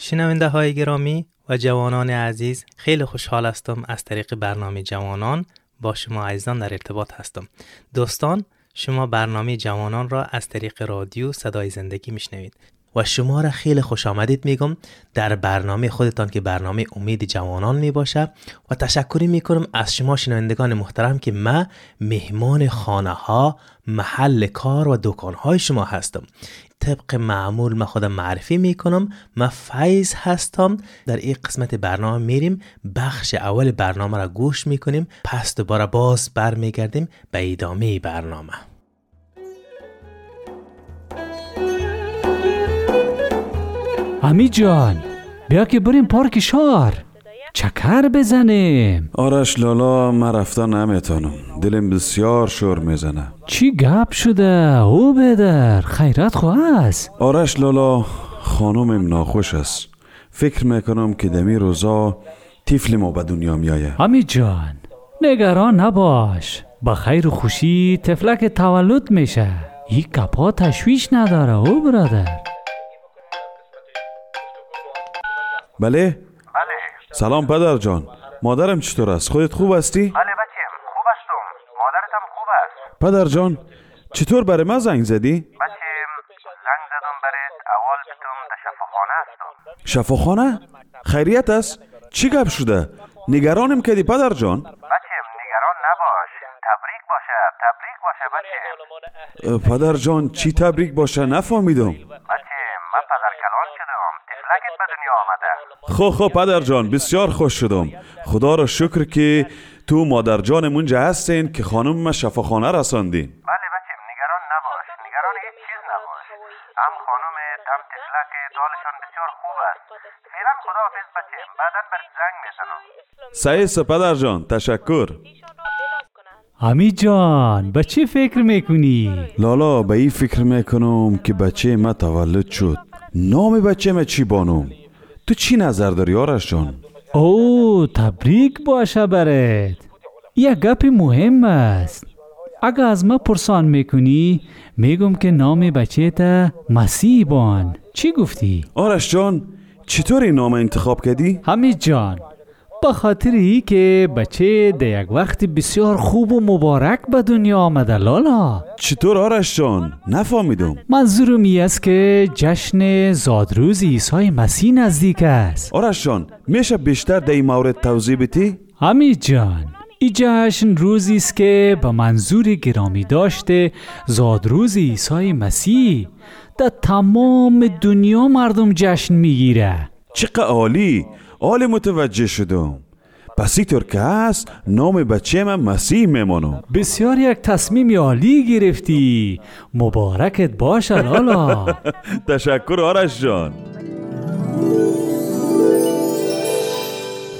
شنونده های گرامی و جوانان عزیز خیلی خوشحال هستم از طریق برنامه جوانان با شما عزیزان در ارتباط هستم. دوستان شما برنامه جوانان را از طریق رادیو صدای زندگی میشنوید. و شما را خیلی خوش آمدید میگم در برنامه خودتان که برنامه امید جوانان می باشه و تشکری می‌کنم از شما شنوندگان محترم که ما مهمان خانه ها محل کار و دکان های شما هستم. طبق معمول ما خودم معرفی می‌کنم من فیض هستم. در این قسمت برنامه میریم بخش اول برنامه را گوش می‌کنیم پس دوباره باز برمیگردیم به ادامه برنامه. امی جان بیا که بریم پارک شار چکر بزنیم. آرش لالا من رفتن نمی‌تونم دلم بسیار شور می‌زنه. چی گپ شده؟ او بدر خیرت خواه است. آرش لالا خانومم ناخوش است. فکر می‌کنم که دمی روزا تیفل ما به دنیا میایه. امی جان نگران نباش. با خیر و خوشی تفلک تولد میشه. این گپا تشویش نداره او برادر. بله؟ سلام پدر جان. مادرم چطور است؟ خودت خوب هستی؟ بله بچم خوب هستم. مادرتم خوب است. پدر جان چطور برای ما زنگ زدی؟ بچم زنگ زدم برات اول بتم در شفاخانه هستم. شفاخانه؟ خیریت است. چی گپ شده؟ نگرانم کردی پدر جان. بچم نگران نباش. تبریک باشه تبریک باشه بچم پدر جان چی تبریک باشه؟ نفهمیدم بچم من پدر کلان شدم تفلکت به دنیا آمده خب خب پدر جان بسیار خوش شدم. خدا را شکر که تو مادر جان منجا هستین که خانم ما شفاخانه رساندین. بله بچم نگران نباش. نگران هیچ چیز نباش. هم خانومت هم تفلکت حالشان بسیار خوب است. فعلا خداحافظ بچم بعدا برات زنگ می‌زنم سعیس پدر جان تشکر. امی جان به چی فکر می‌کنی؟ لالا به این فکر می‌کنم که بچه ما تولد شد. نام بچه ما چی بانم تو چی نظر داری آرش جان؟ او تبریک باشه برات یک گپ مهم است. اگه از ما پرسان می‌کنی میگم که نام بچه تا مسیح بان چی گفتی؟ آرش جان چطور این نام انتخاب کردی؟ حمید جان. به خاطر ای که بچه در یک وقت بسیار خوب و مبارک به دنیا آمده لالا. چطور آرش جان؟ نفهمیدم. منظورم ای است که جشن زادروز عیسی مسیح نزدیک است. آرش جان میشه بیشتر در این مورد توضیح بدی؟ حمید جان این جشن روزی است که به منظور گرامی داشته زادروز عیسی مسیح در تمام دنیا مردم جشن می‌گیره چقدر عالی! عالی متوجه شدم پس اینطور که هست نام بچه من مسیح میمانم بسیار یک تصمیم عالی گرفتی مبارکت باشه لالا تشکر آرش جان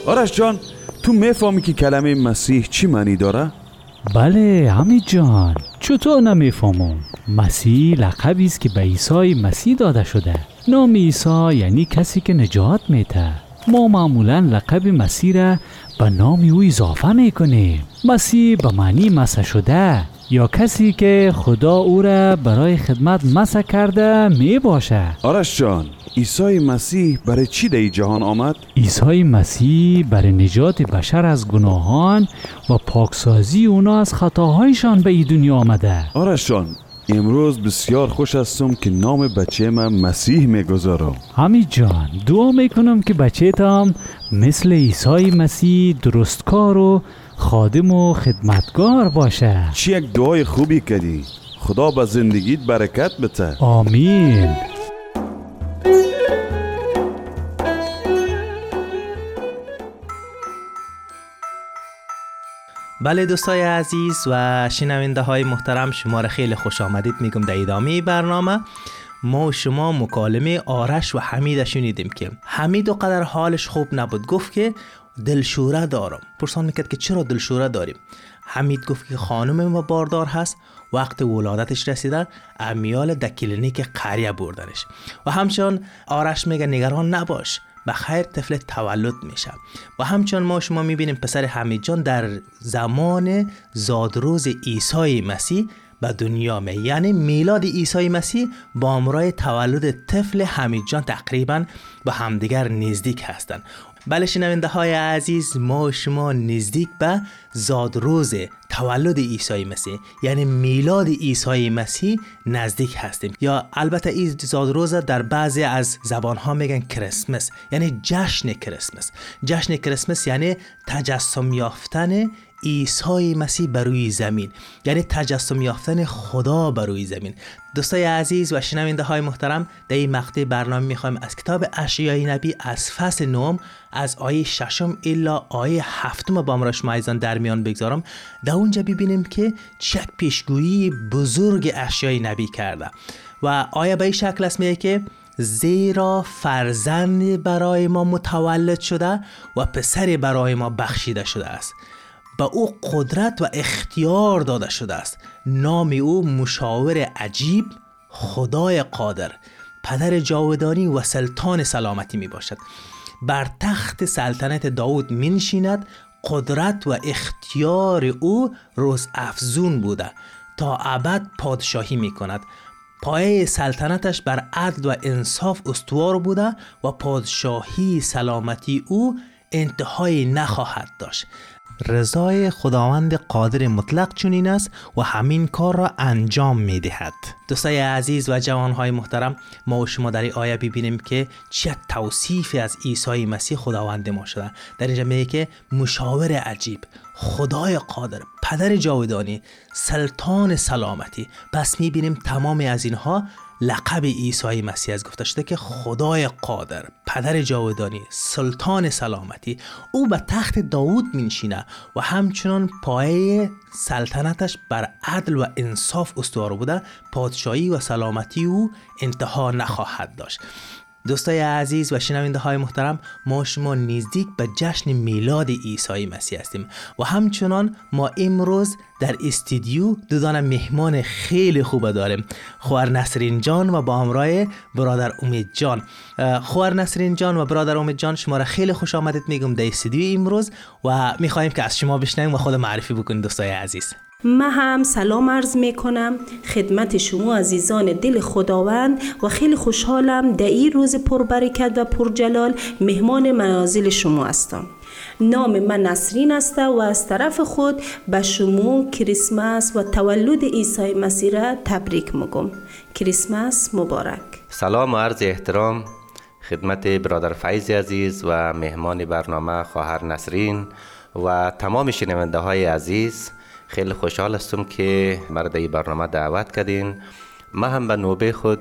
آرش جان تو می‌فهمی که کلمه مسیح چی معنی داره؟ بله حمید جان چطور نمی‌فهمم مسیح لقبی است که به عیسی مسیح داده شده نام عیسی یعنی کسی که نجات میده ما معمولا لقب مسیح را به نام او اضافه می‌کنیم. مسیح به معنی مسح شده یا کسی که خدا او را برای خدمت مسح کرده می باشه آرش جان عیسی مسیح برای چی در این جهان آمد؟ عیسی مسیح برای نجات بشر از گناهان و پاکسازی اونا از خطاهایشان به این دنیا آمده. آرش جان امروز بسیار خوش هستم که نام بچه من مسیح می‌گذارم. حمید جان دعا می‌کنم که بچهتم مثل عیسی مسیح درستکار و خادم و خدمتگار باشه. چی یک دعای خوبی کردی. خدا به زندگیت برکت بده. آمین. بله دوستای عزیز و شنونده های محترم شما را خیلی خوش آمدید. میگم در ادامه برنامه ما و شما مکالمه آرش و حمید شنیدیم که حمید و قدر حالش خوب نبود. گفت که دلشوره دارم. پرسان می‌کرد که چرا دلشوره داریم؟ حمید گفت که خانم ما باردار هست. وقت ولادتش رسیدن امیال در کلینیک قریه بردنش. و همچنان آرش میگه نگران نباش. به خیر طفل تولد میشه. و همچنان ما شما می‌بینیم پسر حمید جان در زمان زادروز عیسی مسیح به دنیا می یعنی میلاد عیسی مسیح با امرای تولد طفل حمید جان تقریبا به همدیگر نزدیک هستند. بله شنونده های عزیز ما شما نزدیک به زادروز تولد عیسی مسیح یعنی میلاد عیسی مسیح نزدیک هستیم. یا البته این زادروز در بعضی از زبان ها میگن کریسمس یعنی جشن کریسمس جشن کریسمس یعنی تجسم یافتن عیسی مسیح بر روی زمین. یعنی تجسم یافتن خدا بر روی زمین. دوستای عزیز و شنونده های محترم در این مقطع برنامه می‌خوایم از کتاب اشیای نبی از فصل نوم از آیه ششم الا آیه هفتم با امرا شما در میان بگذارم. در اونجا ببینیم که چک پیشگویی بزرگ اشیای نبی کرده. و آیه به این شکل است میگه که زیرا فرزند برای ما متولد شده و پسر برای ما بخشیده شده است. به او قدرت و اختیار داده شده است. نام او مشاور عجیب خدای قادر. پدر جاودانی و سلطان سلامتی می باشد. بر تخت سلطنت داود می نشیند. قدرت و اختیار او روز افزون بوده. تا ابد پادشاهی می کند. پایه سلطنتش بر عدل و انصاف استوار بوده و پادشاهی سلامتی او انتهای نخواهد داشت. رضای خداوند قادر مطلق چنین است و همین کار را انجام می دهد دوستای عزیز و جوانهای محترم ما و شما در آیه ببینیم که چه توصیفی از عیسی مسیح خداوند ما شده. در اینجا میگه که مشاور عجیب خدای قادر پدر جاودانی سلطان سلامتی. پس می‌بینیم تمام از اینها لقب عیسی مسیح از گفته شده که خدای قادر پدر جاودانی سلطان سلامتی او به تخت داوود مینشینه و همچنان پایه سلطنتش بر عدل و انصاف استوار بوده پادشاهی و سلامتی او انتها نخواهد داشت. دوستای عزیز و شنونده های محترم ما شما نزدیک به جشن میلاد عیسی مسیح هستیم و همچنان ما امروز در استودیو دو مهمان خیلی خوب داریم خوار نسرین جان و با همراه برادر امید جان. خوار نسرین جان و برادر امید جان شما را خیلی خوش آمدید میگم در استودیو امروز و می‌خواهیم که از شما بشنویم و خود معرفی بکنید دوستای عزیز. من هم سلام عرض می کنم خدمت شما عزیزان دل خداوند و خیلی خوشحالم در این روز پربرکت و پرجلال مهمان منازل شما هستم. نام من نسرین است و از طرف خود به شما کریسمس و تولد عیسی مسیح را تبریک میگم. کریسمس مبارک. سلام و عرض احترام. خدمت برادر فیض عزیز و مهمان برنامه خواهر نسرین و تمام شنونده های عزیز. خیلی خوشحال هستم که مرا این برنامه دعوت کردین. من هم به نوبه خود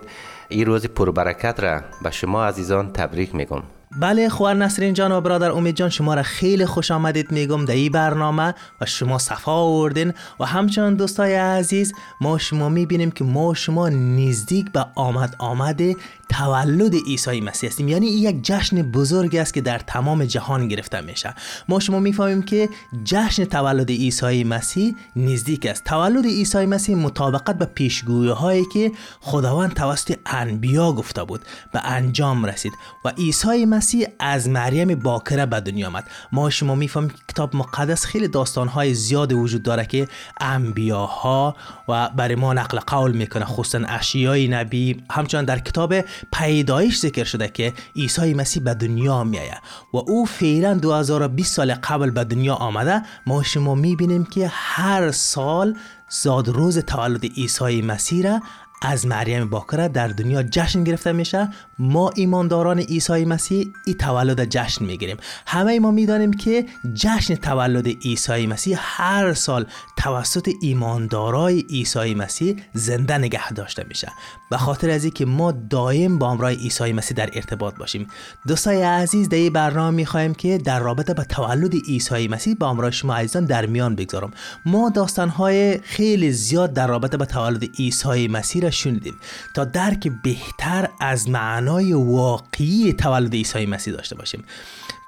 این روز پربرکت را به شما عزیزان تبریک میگم. بله خوار نسرین جان و برادر امید جان شما را خیلی خوش آمدید میگم در این برنامه و شما صفا آوردین و همچنان دوستای عزیز ما شما می‌بینیم که ما شما نزدیک به آمد آمده تولد عیسی مسیح هستیم. یعنی این یک جشن بزرگی است که در تمام جهان گرفته میشه. ما شما می‌فهمیم که جشن تولد عیسی مسیح نزدیک است. تولد عیسی مسیح مطابقت به پیشگویی هایی که خداوند توسط انبیا گفته بود به انجام رسید. و عیسی مسیح از مریم باکره به دنیا آمد. ما شما می‌فهمیم که کتاب مقدس خیلی داستان های زیاد وجود داره که انبیاها و برای ما نقل قول می‌کنه خصوصا اشیای نبی. همچنان در کتاب پیدایش ذکر شده که عیسی مسیح به دنیا میایه و او فعلا 2020 سال قبل به دنیا آمده. ما شما می‌بینیم که هر سال زاد روز تولد عیسی مسیح را از مریم باکره در دنیا جشن گرفته میشه. ما ایمانداران عیسی مسیح ای تولد جشن می‌گیریم. همه ما می‌دانیم که جشن تولد عیسی مسیح هر سال توسط ایماندارای عیسی مسیح زنده نگه داشته میشه. به خاطر از اینکه ما دائم با امرای عیسی مسیح در ارتباط باشیم. دوستای عزیز در این برنامه می‌خوایم که در رابطه با تولد عیسی مسیح با امرای شما عزیزان در میان بگذارم. ما داستانهای خیلی زیاد در رابطه با تولد عیسی مسیح را شنیدیم تا درک بهتر از معنای واقعی تولد عیسی مسیح داشته باشیم.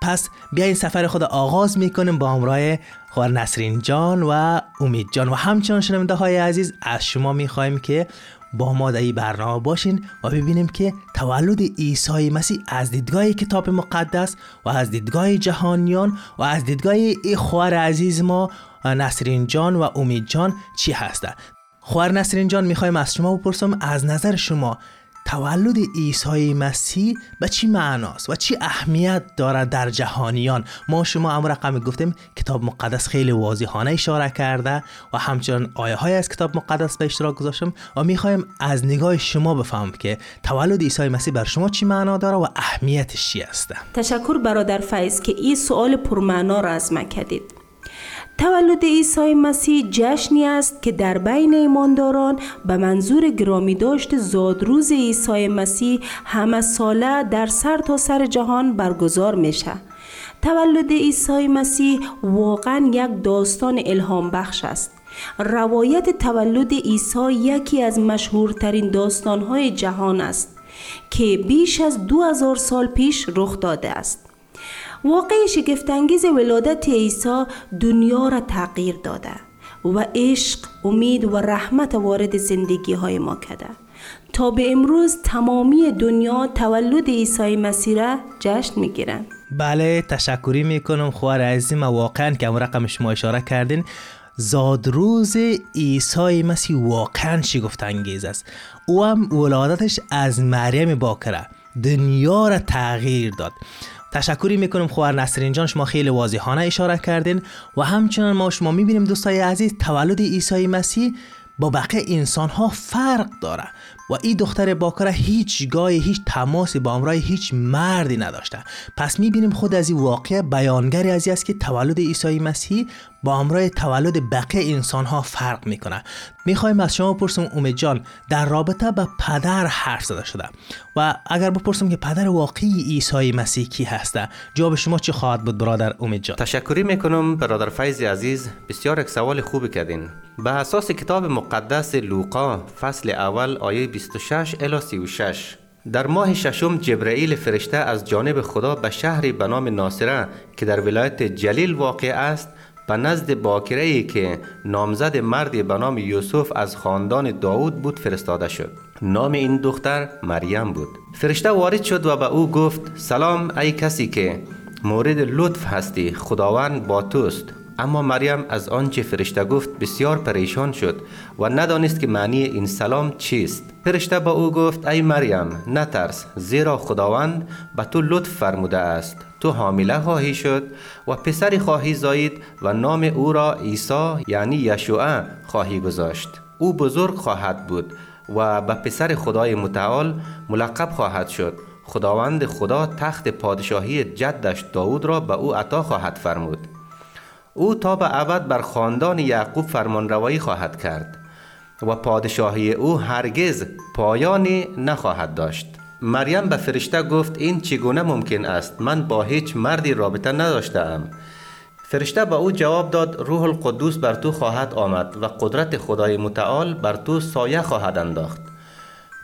پس بیاین سفر خود آغاز می‌کنیم با همراه خوار نسرین جان و امید جان و همچنان شنونده های عزیز از شما می‌خواهیم که با ما در برنامه باشین و ببینیم که تولد عیسی مسیح از دیدگاه کتاب مقدس و از دیدگاه جهانیان و از دیدگاه ای خوار عزیز ما نسرین جان و امید جان چی هسته خوار نسرین جان می‌خوایم از شما بپرسم از نظر شما تولد عیسی مسیح به چی معناست؟ و چی اهمیت دارد در جهانیان؟ ما شما امر رقم گفتیم کتاب مقدس خیلی واضحانه اشاره کرده و همچنان آیه های از کتاب مقدس به اشتراک گذاشتم و می‌خوایم از نگاه شما بفهم که تولد عیسی مسیح بر شما چی معنا داره و اهمیتش چی است؟ تشکر برادر فیض که این سوال پرمعنا را از ما کردید. تولد عیسی مسیح جشنی است که در بین ایمانداران به منظور گرامی داشت زادروز عیسی مسیح همه ساله در سر تا سر جهان برگزار میشه. تولد عیسی مسیح واقعا یک داستان الهام بخش است. روایت تولد عیسی یکی از مشهورترین داستانهای جهان است که بیش از دو هزار سال پیش رخ داده است. واقع شگفتانگیز ولادت عیسی دنیا را تغییر داده و عشق، امید و رحمت وارد زندگی های ما کرده تا به امروز تمامی دنیا تولد عیسی مسیح را جشن می‌گیرند بله تشکری می‌کنم خواهر عزیزم. واقعا که رقم شما اشاره کردین زادروز عیسی مسیح واقعا شگفت انگیز است. او هم ولادتش از مریم باکره. دنیا را تغییر داد. تشکری می‌کنم خوار نصرین جان شما خیلی واضحانه اشاره کردین و همچنان ما شما می‌بینیم دوستای عزیز تولد عیسی مسیح با بقیه انسان ها فرق داره و این دختر باکره هیچ گاه هیچ تماسی با امرای هیچ مردی نداشته. پس می‌بینیم خود از این واقعه بیانگری از است که تولد عیسی مسیح با امرای تولد بقیه انسان ها فرق می‌کنه. می‌خوایم از شما بپرسم امید جان در رابطه به پدر حرف زده شده و اگر بپرسم که پدر واقعی عیسی مسیح کی هسته جواب شما چی خواهد بود برادر امید جان؟ تشکری می‌کنم برادر فیض عزیز. بسیار یک سوال خوبی کردین. به اساس کتاب مقدس لوقا فصل اول آیه 26 الی 36 در ماه ششم جبرئیل فرشته از جانب خدا به شهری به نام ناصره که در ولایت جلیل واقع است به نزد باکره ای که نامزد مردی به نام یوسف از خاندان داود بود فرستاده شد. نام این دختر مریم بود. فرشته وارد شد و به او گفت سلام ای کسی که مورد لطف هستی خداوند با توست. اما مریم از آنچه فرشته گفت بسیار پریشان شد و ندانست که معنی این سلام چیست. فرشته با او گفت ای مریم نترس زیرا خداوند به تو لطف فرموده است. تو حامله خواهی شد و پسری خواهی زایید و نام او را عیسی یعنی یشوع خواهی گذاشت. او بزرگ خواهد بود و به پسر خدای متعال ملقب خواهد شد. خداوند خدا تخت پادشاهی جدش داود را به او عطا خواهد فرمود. او تا به ابد بر خاندان یعقوب فرمانروایی خواهد کرد و پادشاهی او هرگز پایانی نخواهد داشت. مریم به فرشته گفت این چگونه ممکن است؟ من با هیچ مردی رابطه نداشتم فرشته به او جواب داد روح القدوس بر تو خواهد آمد و قدرت خدای متعال بر تو سایه خواهد انداخت.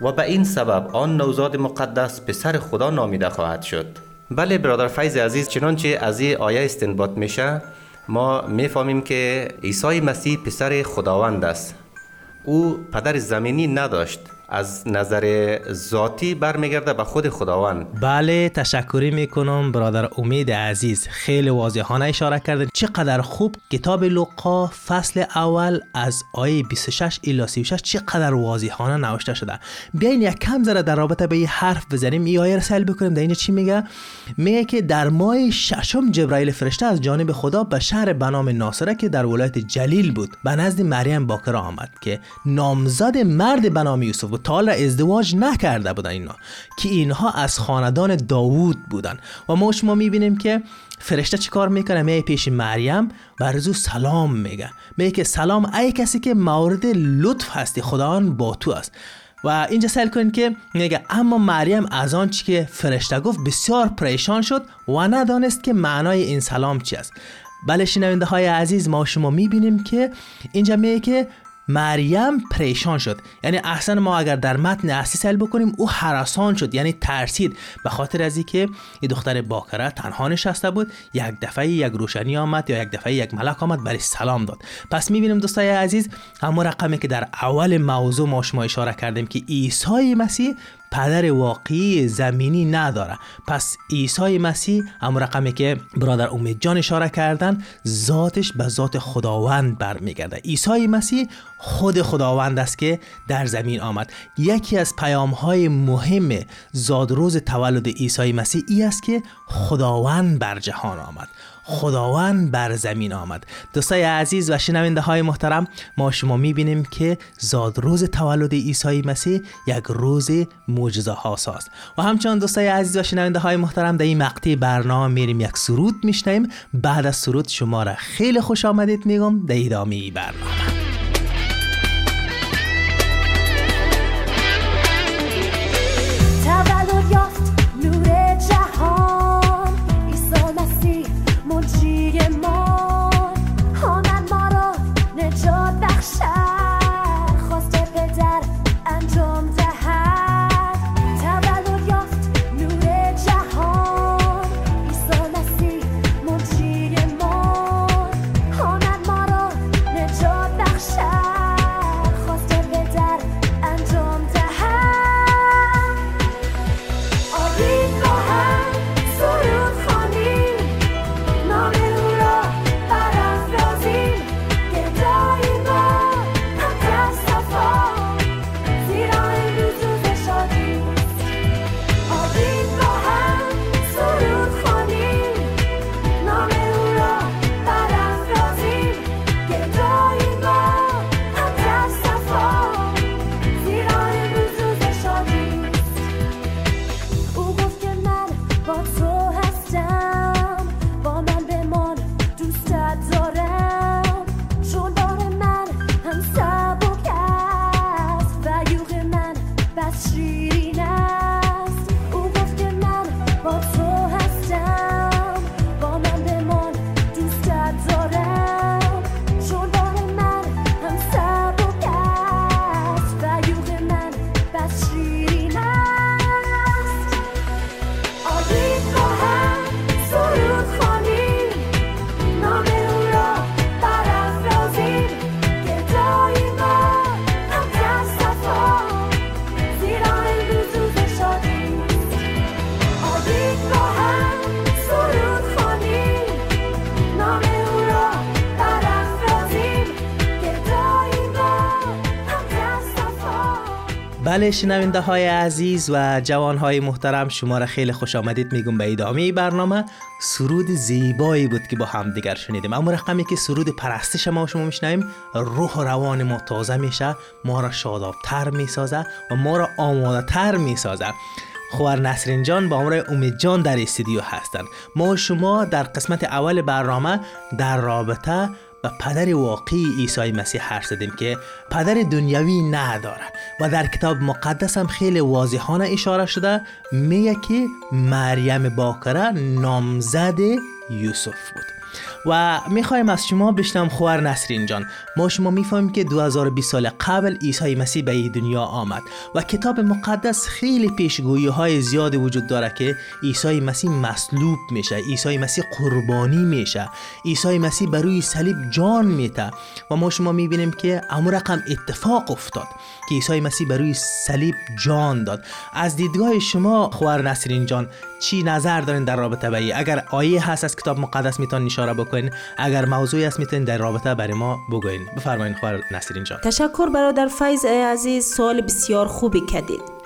و به این سبب آن نوزاد مقدس پسر خدا نامیده خواهد شد. بله برادر فیض عزیز چنانچه از این آیه استنباط میشه ما می‌فهمیم که عیسی مسیح پسر خداوند است. او پدر زمینی نداشت. از نظر ذاتی برمیگرده به خود خداوند. بله تشکری می‌کنم برادر امید عزیز. خیلی واضحانه اشاره کردن چقدر خوب کتاب لوقا فصل اول از آیه 26 الی 36 چقدر واضحانه نوشته شده. بیاین یک کم ذره در رابطه به این حرف بزنیم. این آیه رسال بکنیم. در این چی میگه؟ میگه که در ماه ششم جبرائیل فرشته از جانب خدا به شهر بنام ناصره که در ولایت جلیل بود به نزد مریم باکر آمد که نامزد مرد بنام یوسف حالا ازدواج نکرده بودن اینا که اینها از خاندان داوود بودن. و ما شما می‌بینیم که فرشته چی کار می‌کنه؟ میای پیش مریم بر او سلام میگه. میگه که سلام ای کسی که مورد لطف هستی خداوند با تو است. و اینجا سل کنید که میگه اما مریم از آن چی که فرشته گفت بسیار پریشان شد و ندانست که معنای این سلام چی است. بله شنونده های عزیز ما شما می‌بینیم که اینجا میگه که مریم پریشان شد. یعنی احسن ما اگر در متن اصلی سل بکنیم او حراسان شد. یعنی ترسید. به خاطر از اینکه یه دختر باکره تنها نشسته بود یک دفعه یک روشنی آمد یا یک دفعه یک ملک آمد برای سلام داد. پس می‌بینیم دوستای عزیز همون رقمی که در اول موضوع ما شما اشاره کردیم که عیسی مسیح پدر واقعی زمینی نداره. پس عیسی مسیح هم رقمی که برادر امید جان اشاره کردن ذاتش به ذات خداوند برمیگرده. عیسی مسیح خود خداوند است که در زمین آمد. یکی از پیام های مهم زادروز تولد عیسی مسیح ای است که خداوند بر جهان آمد. خداوند بر زمین آمد. دوستای عزیز و شنونده های محترم ما شما می‌بینیم که زاد روز تولد عیسی مسیح یک روز معجزه هاست. و همچنان دوستای عزیز و شنونده های محترم در این مقطع برنامه میریم یک سرود میشنیم بعد از سرود شما را خیلی خوش آمدید میگم در ادامه برنامه. 默契。بله شنونده های عزیز و جوان های محترم شما را خیلی خوش آمدید. میگم به ادامه برنامه سرود زیبایی بود که با هم دیگر شنیدیم. اما رقمی که سرود پرستش ما شما میشنویم روح و روان ما تازه میشه ما را شادابتر می‌سازه و ما را آماده تر می‌سازه. خوار نسرین جان با امرای امید جان در استودیو هستند. ما شما در قسمت اول برنامه در رابطه و پدر واقعی عیسی مسیح حرف زدیم که پدر دنیوی نداره و در کتاب مقدس هم خیلی واضحانه اشاره شده میگه که مریم باکره نامزد یوسف بود. و می‌خوایم از شما بشنم خوار نسرین جان. ما شما می‌فهمیم که 2020 سال قبل عیسی مسیح به این دنیا آمد و کتاب مقدس خیلی پیشگویی های زیاد وجود داره که عیسی مسیح مصلوب میشه عیسی مسیح قربانی میشه عیسی مسیح بر روی صلیب جان میته و ما شما می‌بینیم که امو رقم اتفاق افتاد که عیسی مسیح بر روی صلیب جان داد. از دیدگاه شما خوار نسرین جان چی نظر دارین در رابطه به اگر آیه هست از کتاب مقدس می‌تونین اشاره بکنین اگر موضوعی هست می‌تونین در رابطه برای ما بگوین بفرمایین خوار نصیر اینجا. تشکر برادر فیض عزیز سوال بسیار خوبی کردید.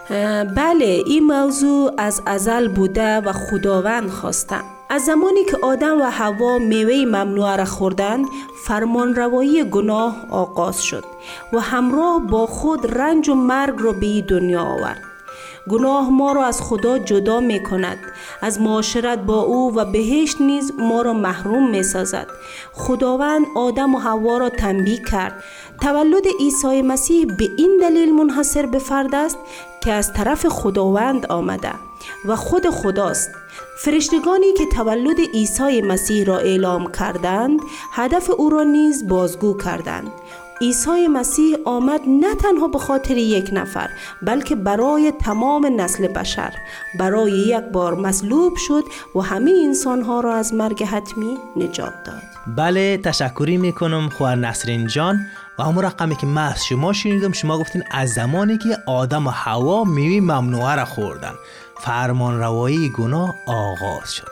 بله این موضوع از ازل بوده و خداوند خواسته. از زمانی که آدم و حوا میوه ممنوعه را خوردند فرمان روایی گناه آغاز شد و همراه با خود رنج و مرگ را به دنیا آورد. گناه ما را از خدا جدا می کند از معاشرت با او و بهشت نیز ما را محروم می سازد خداوند آدم و حوا را تنبیه کرد. تولد عیسی مسیح به این دلیل منحصر به فرد است که از طرف خداوند آمده و خود خداست. فرشتگانی که تولد عیسی مسیح را اعلام کردند هدف او را نیز بازگو کردند. عیسی مسیح آمد نه تنها به خاطر یک نفر بلکه برای تمام نسل بشر. برای یک بار مصلوب شد و همه انسانها را از مرگ حتمی نجات داد. بله تشکری می‌کنم خوار نسرین جان و همون رقمی که من از شما شنیدم شما گفتین از زمانی که آدم و هوا میوی ممنوعه را خوردن. فرمان روایی گناه آغاز شد.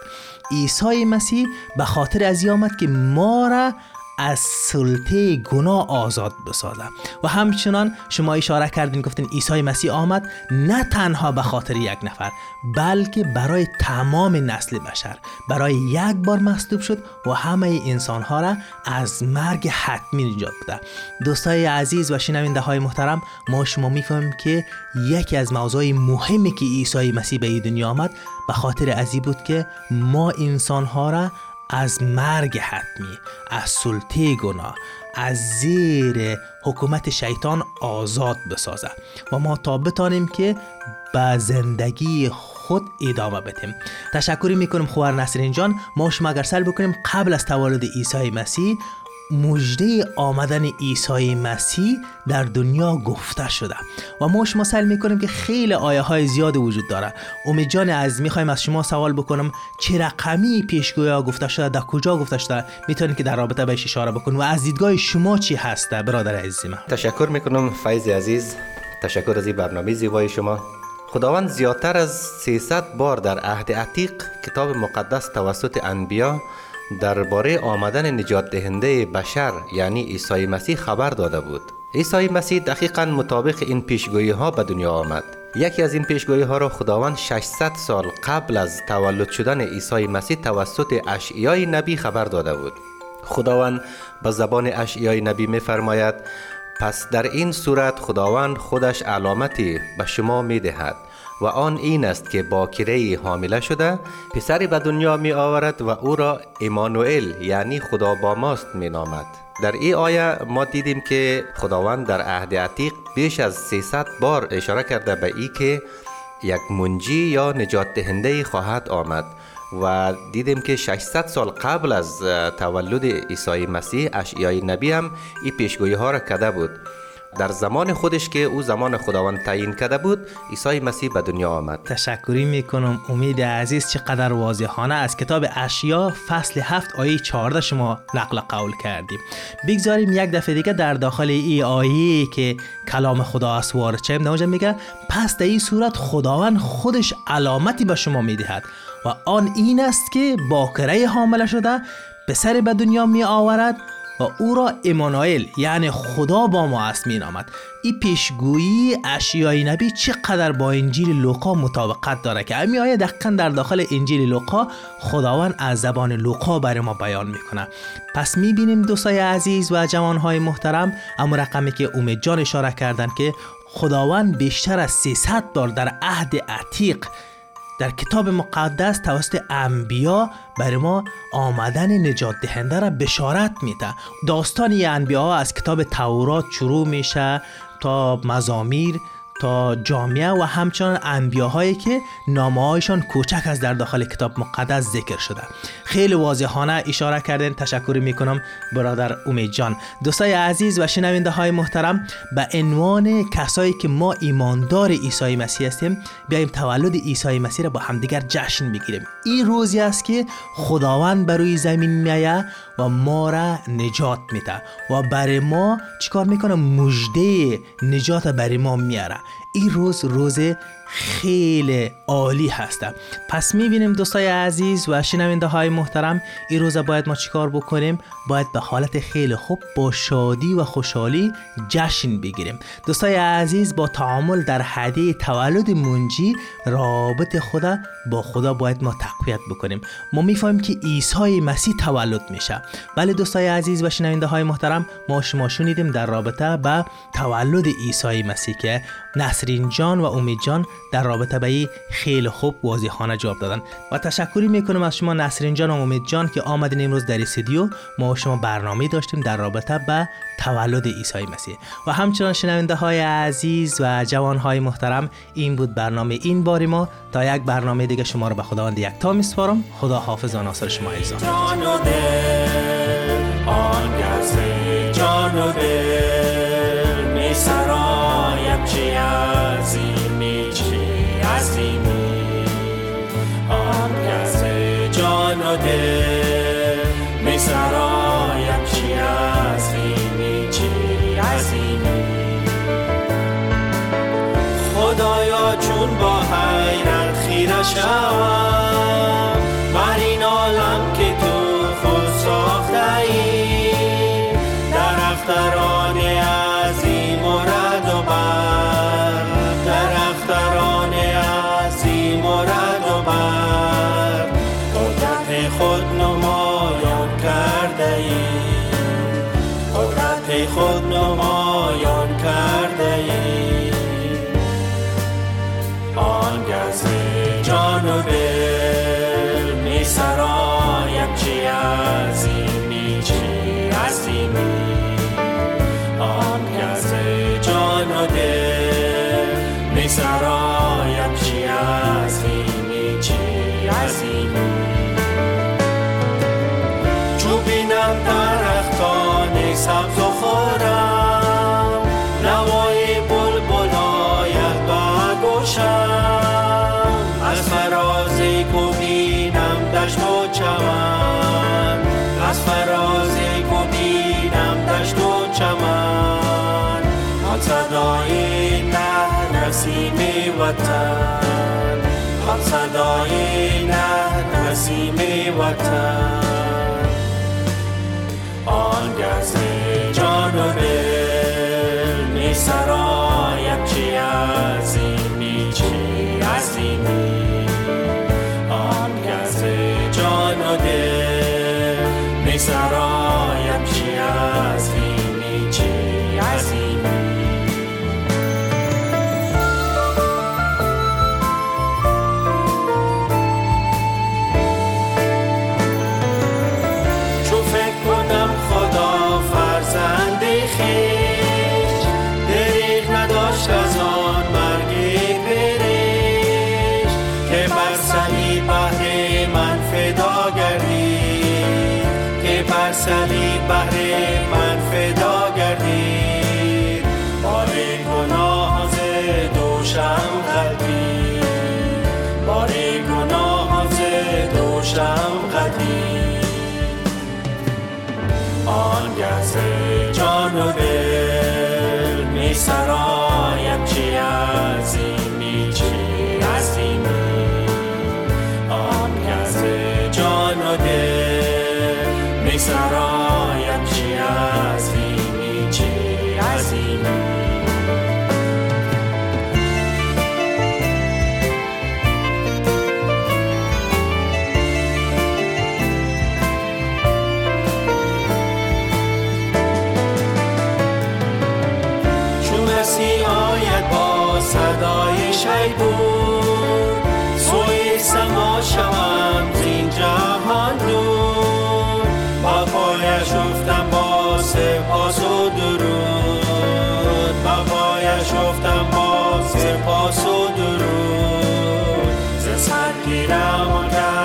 عیسی مسیح به خاطر از آمد که ما را از سلطه گناه آزاد بسازم. و همچنان شما اشاره کردین گفتین عیسی مسیح آمد نه تنها به خاطر یک نفر بلکه برای تمام نسل بشر. برای یک بار مصلوب شد و همه انسان ها را از مرگ حتمی نجات بده دوستای عزیز و شنونده های محترم ما شما می‌فهمیم که یکی از موضوع مهمی که عیسی مسیح به دنیا آمد به خاطر ازی بود که ما انسان ها را از مرگ حتمی از سلطه گناه از زیر حکومت شیطان آزاد بسازه و ما تا بتانیم که به زندگی خود ادامه بدیم. تشکری می‌کنم خوار نصرین جان. ما شما اگر سل بکنیم قبل از تولد عیسی مسیح مجده آمدن عیسی مسیح در دنیا گفته شده. و ما شما سل می‌کنیم که خیلی آیه های زیاد وجود داره. امید جان از می‌خوایم از شما سوال بکنم چه رقمی پیشگویی گفته شده در کجا گفته شده؟ می‌تونید که در رابطه بهش اشاره بکن و از دیدگاه شما چی هسته برادر عزیز من؟ تشکر می‌کنم فیض عزیز. تشکر از این برنامه زیبای شما. خداوند زیادتر از 300 بار در عهد عتیق کتاب مقدس توسط انبیا درباره آمدن نجات دهنده بشر یعنی عیسی مسیح خبر داده بود. عیسی مسیح دقیقا مطابق این پیشگویی ها به دنیا آمد. یکی از این پیشگویی ها را خداوند 600 سال قبل از تولد شدن عیسی مسیح توسط اشعیای نبی خبر داده بود. خداوند به زبان اشعیای نبی میفرماید پس در این صورت خداوند خودش علامتی به شما می دهد و آن این است که باکره حامله شده پسری به دنیا می آورد و او را ایمانوئل یعنی خدا با ماست می نامد در این آیه ما دیدیم که خداوند در عهد عتیق بیش از 300 بار اشاره کرده به ای که یک منجی یا نجات دهنده خواهد آمد و دیدیم که 600 سال قبل از تولد عیسی مسیح اشعیای نبی هم این پیشگویی ها را کده بود. در زمان خودش که او زمان خداوند تعیین کرده بود عیسی مسیح به دنیا آمد. تشکری می‌کنم. امید عزیز چقدر واضحانه از کتاب اشیا فصل هفت آیه 14 شما نقل قول کردیم. بگذاریم یک دفعه دیگه در داخل ای آیه که کلام خدا است وارد شیم میگه پس در این صورت خداوند خودش علامتی به شما می‌دهد و آن این است که باکره حامله شده پسر به دنیا می آورد و او را ایمانوئل یعنی خدا با ما است می نامد این پیشگویی اشیای نبی چقدر با انجیل لوقا مطابقت داره که امی آیه دقیقا در داخل انجیل لوقا خداوند از زبان لوقا برای ما بیان می‌کنه. پس می‌بینیم دوستای عزیز و جوانهای محترم اما رقمی که امید جان اشاره کردن که خداوند بیشتر از 300 بار در عهد عتیق در کتاب مقدس توسط انبیا برای ما آمدن نجات دهنده را بشارت میده. داستان انبیا از کتاب تورات شروع میشه تا مزامیر تا جامعه و همچنان انبیاهایی که نامه کوچک از در داخل کتاب مقدس ذکر شده. خیلی واضحانه اشاره کردن تشکر می‌کنم برادر امید جان دوستای عزیز و شنونده های محترم به عنوان کسایی که ما ایماندار عیسی مسیح هستیم بیایم تولد عیسی مسیح را با همدیگر جشن بگیریم این روزی است که خداوند بر روی زمین میایه و ما را نجات میده و برای ما چیکار می‌کنه؟ مژده نجات برای ما میاره این روز روز خیلی عالی هسته پس می‌بینیم دوستای عزیز و شنونده های محترم این روزه باید ما چیکار بکنیم؟ باید به حالت خیلی خوب با شادی و خوشحالی جشن بگیریم. دوستای عزیز با تعامل در هدیه تولد منجی رابط خدا با خدا باید ما تقویت بکنیم. ما می‌فهمیم که عیسی مسیح تولد میشه. بله دوستای عزیز و شنونده های محترم ما شما شنیدیم در رابطه به تولد عیسی مسیح که نسرین جان و امید جان در رابطه به خیلی خوب واضحانه جواب دادن. و تشکری می‌کنم از شما نسرین جان و امید جان که آمدین امروز در استودیو. ما شما برنامه داشتیم در رابطه به تولد عیسی مسیح. و همچنان شنونده های عزیز و جوان های محترم این بود برنامه این باری ما. تا یک برنامه دیگه شما رو به خداوند یک تا میسپارم. خدا حافظ و ناصر شما ایزان جان و دل. عظیمی آن کس جان و دل می سرایم چی عظیمی چی عظیمی خدایا چون با حیرت خیره شوم قدرت خود نمایان کرده ای قدرت خود نمایان وطن. آن صدای نه نسیم وطن. آن down on time.